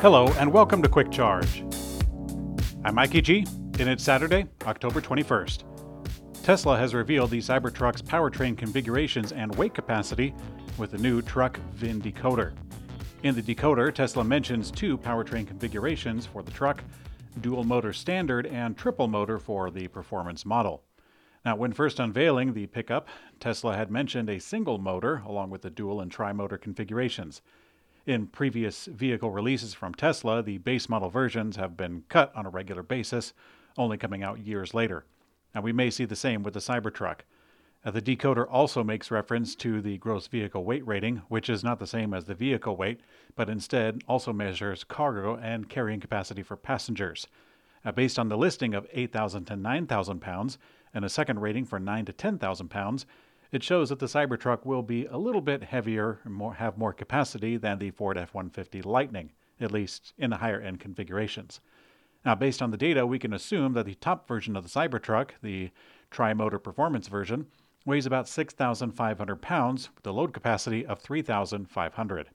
Hello, and welcome to Quick Charge. I'm Mikey G, and it's Saturday, October 21st. Tesla has revealed the Cybertruck's powertrain configurations and weight capacity with the new Truck VIN decoder. In the decoder, Tesla mentions two powertrain configurations for the truck dual motor standard and triple motor for the performance model. Now, when first unveiling the pickup, Tesla had mentioned a single motor along with the dual and tri motor configurations. In previous vehicle releases from Tesla, the base model versions have been cut on a regular basis, only coming out years later. And we may see the same with the Cybertruck. Uh, the decoder also makes reference to the gross vehicle weight rating, which is not the same as the vehicle weight, but instead also measures cargo and carrying capacity for passengers. Uh, based on the listing of 8,000 to 9,000 pounds and a second rating for 9 to 10,000 pounds, it shows that the Cybertruck will be a little bit heavier and more, have more capacity than the Ford F 150 Lightning, at least in the higher end configurations. Now, based on the data, we can assume that the top version of the Cybertruck, the tri motor performance version, weighs about 6,500 pounds with a load capacity of 3,500.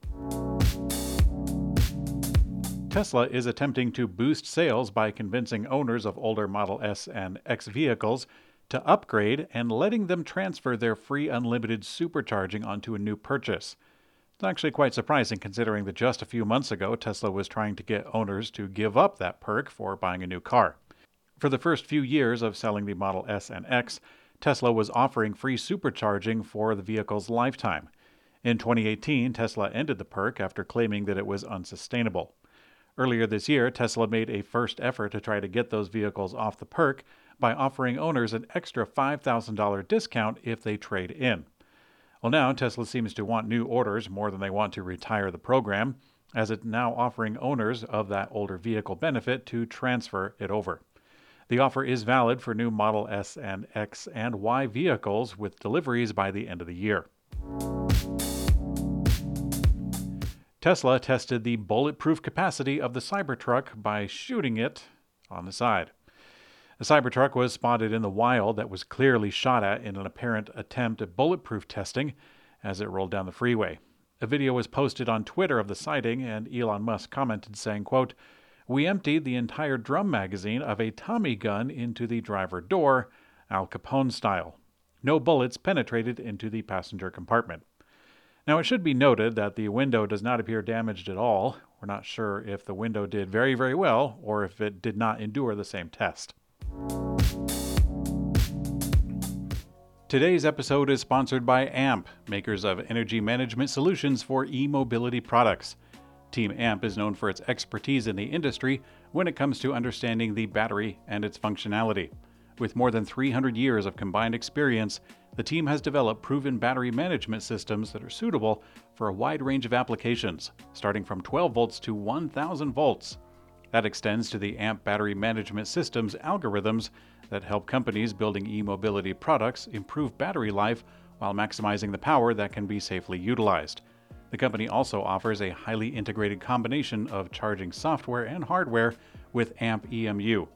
Tesla is attempting to boost sales by convincing owners of older Model S and X vehicles to upgrade and letting them transfer their free unlimited supercharging onto a new purchase. It's actually quite surprising considering that just a few months ago Tesla was trying to get owners to give up that perk for buying a new car. For the first few years of selling the Model S and X, Tesla was offering free supercharging for the vehicle's lifetime. In 2018, Tesla ended the perk after claiming that it was unsustainable. Earlier this year, Tesla made a first effort to try to get those vehicles off the perk by offering owners an extra $5,000 discount if they trade in. Well, now Tesla seems to want new orders more than they want to retire the program, as it's now offering owners of that older vehicle benefit to transfer it over. The offer is valid for new Model S and X and Y vehicles with deliveries by the end of the year. Tesla tested the bulletproof capacity of the Cybertruck by shooting it on the side. The Cybertruck was spotted in the wild that was clearly shot at in an apparent attempt at bulletproof testing as it rolled down the freeway. A video was posted on Twitter of the sighting, and Elon Musk commented saying, quote, we emptied the entire drum magazine of a Tommy gun into the driver door, Al Capone style. No bullets penetrated into the passenger compartment. Now, it should be noted that the window does not appear damaged at all. We're not sure if the window did very, very well or if it did not endure the same test. Today's episode is sponsored by AMP, makers of energy management solutions for e mobility products. Team AMP is known for its expertise in the industry when it comes to understanding the battery and its functionality. With more than 300 years of combined experience, the team has developed proven battery management systems that are suitable for a wide range of applications, starting from 12 volts to 1000 volts. That extends to the AMP battery management systems algorithms that help companies building e mobility products improve battery life while maximizing the power that can be safely utilized. The company also offers a highly integrated combination of charging software and hardware with AMP EMU.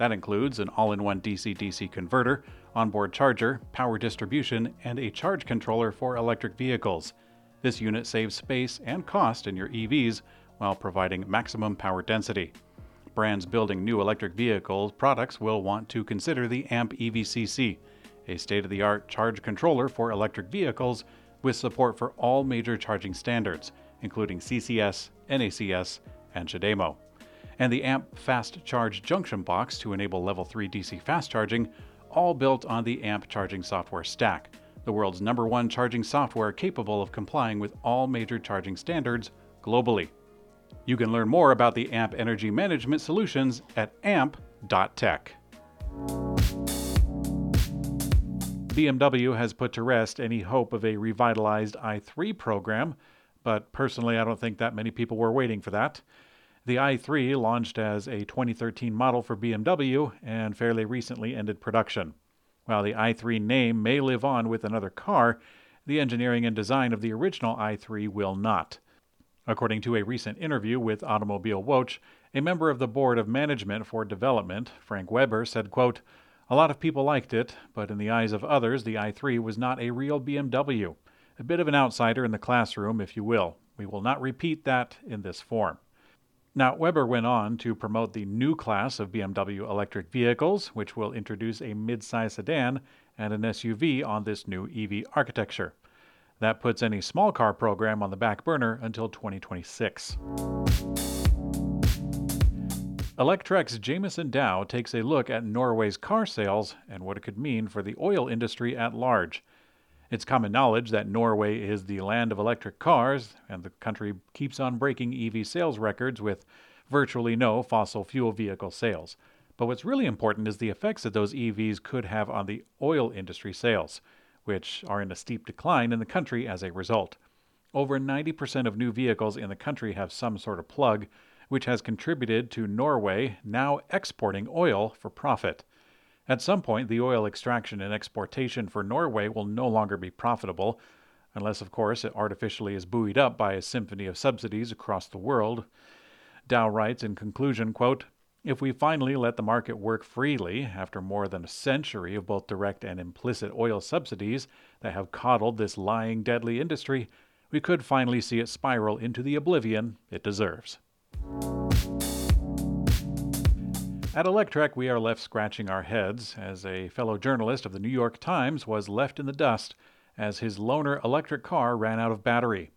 That includes an all in one DC DC converter, onboard charger, power distribution, and a charge controller for electric vehicles. This unit saves space and cost in your EVs while providing maximum power density. Brands building new electric vehicle products will want to consider the AMP EVCC, a state of the art charge controller for electric vehicles with support for all major charging standards, including CCS, NACS, and CHAdeMO. And the AMP Fast Charge Junction Box to enable Level 3 DC fast charging, all built on the AMP charging software stack, the world's number one charging software capable of complying with all major charging standards globally. You can learn more about the AMP energy management solutions at amp.tech. BMW has put to rest any hope of a revitalized i3 program, but personally, I don't think that many people were waiting for that. The i3 launched as a 2013 model for BMW and fairly recently ended production. While the i3 name may live on with another car, the engineering and design of the original i3 will not. According to a recent interview with Automobilwoche, a member of the board of management for development, Frank Weber, said, quote, a lot of people liked it, but in the eyes of others, the i3 was not a real BMW. A bit of an outsider in the classroom, if you will. We will not repeat that in this form. Now, Weber went on to promote the new class of BMW electric vehicles, which will introduce a midsize sedan and an SUV on this new EV architecture. That puts any small car program on the back burner until 2026. Electrek's Jameson Dow takes a look at Norway's car sales and what it could mean for the oil industry at large. It's common knowledge that Norway is the land of electric cars, and the country keeps on breaking EV sales records with virtually no fossil fuel vehicle sales. But what's really important is the effects that those EVs could have on the oil industry sales, which are in a steep decline in the country as a result. Over 90% of new vehicles in the country have some sort of plug, which has contributed to Norway now exporting oil for profit. At some point, the oil extraction and exportation for Norway will no longer be profitable, unless, of course, it artificially is buoyed up by a symphony of subsidies across the world. Dow writes in conclusion, quote, if we finally let the market work freely after more than a century of both direct and implicit oil subsidies that have coddled this lying, deadly industry, we could finally see it spiral into the oblivion it deserves. At Electrek, we are left scratching our heads as a fellow journalist of the New York Times was left in the dust as his loaner electric car ran out of battery.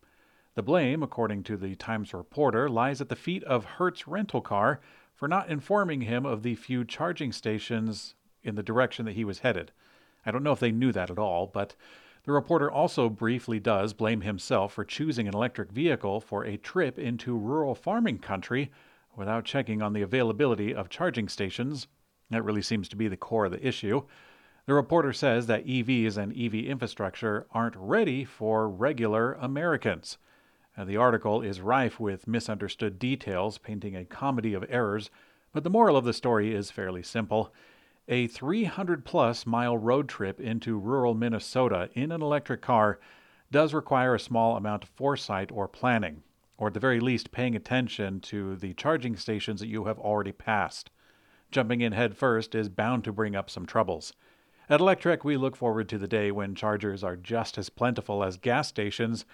The blame, according to the Times reporter, lies at the feet of Hertz Rental Car for not informing him of the few charging stations in the direction that he was headed. I don't know if they knew that at all, but the reporter also briefly does blame himself for choosing an electric vehicle for a trip into rural farming country without checking on the availability of charging stations. That really seems to be the core of the issue. The reporter says that EVs and EV infrastructure aren't ready for regular Americans. And the article is rife with misunderstood details, painting a comedy of errors, but the moral of the story is fairly simple. A 300 plus mile road trip into rural Minnesota in an electric car does require a small amount of foresight or planning or at the very least paying attention to the charging stations that you have already passed. Jumping in head first is bound to bring up some troubles. At Electrek, we look forward to the day when chargers are just as plentiful as gas stations,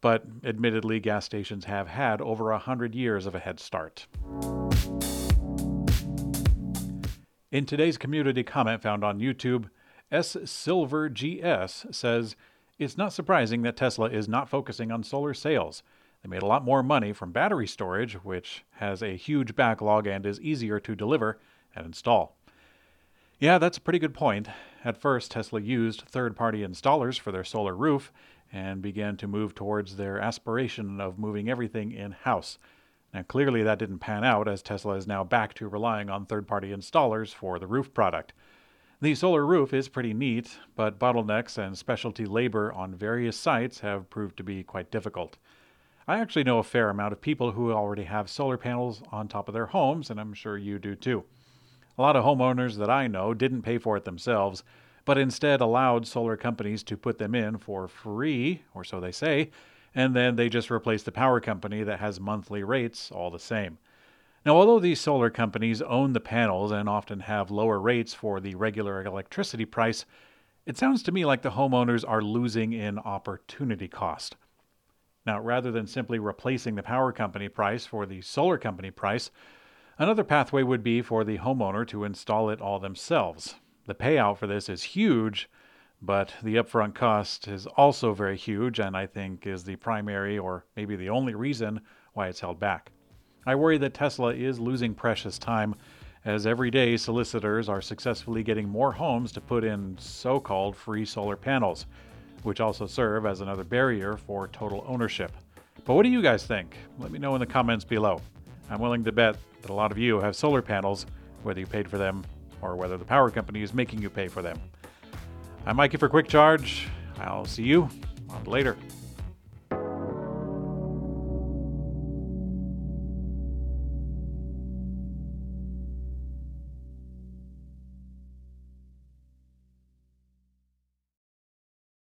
but admittedly, gas stations have had over a hundred years of a head start. In today's community comment found on YouTube, S Silver GS says, It's not surprising that Tesla is not focusing on solar sales. They made a lot more money from battery storage, which has a huge backlog and is easier to deliver and install. Yeah, that's a pretty good point. At first, Tesla used third party installers for their solar roof and began to move towards their aspiration of moving everything in house. Now, clearly, that didn't pan out as Tesla is now back to relying on third party installers for the roof product. The solar roof is pretty neat, but bottlenecks and specialty labor on various sites have proved to be quite difficult. I actually know a fair amount of people who already have solar panels on top of their homes, and I'm sure you do too. A lot of homeowners that I know didn't pay for it themselves, but instead allowed solar companies to put them in for free, or so they say, and then they just replace the power company that has monthly rates all the same. Now, although these solar companies own the panels and often have lower rates for the regular electricity price, it sounds to me like the homeowners are losing in opportunity cost. Now, rather than simply replacing the power company price for the solar company price, another pathway would be for the homeowner to install it all themselves. The payout for this is huge, but the upfront cost is also very huge and I think is the primary or maybe the only reason why it's held back. I worry that Tesla is losing precious time as every day solicitors are successfully getting more homes to put in so called free solar panels which also serve as another barrier for total ownership. But what do you guys think? Let me know in the comments below. I'm willing to bet that a lot of you have solar panels, whether you paid for them or whether the power company is making you pay for them. I'm Mikey for Quick Charge. I'll see you on later.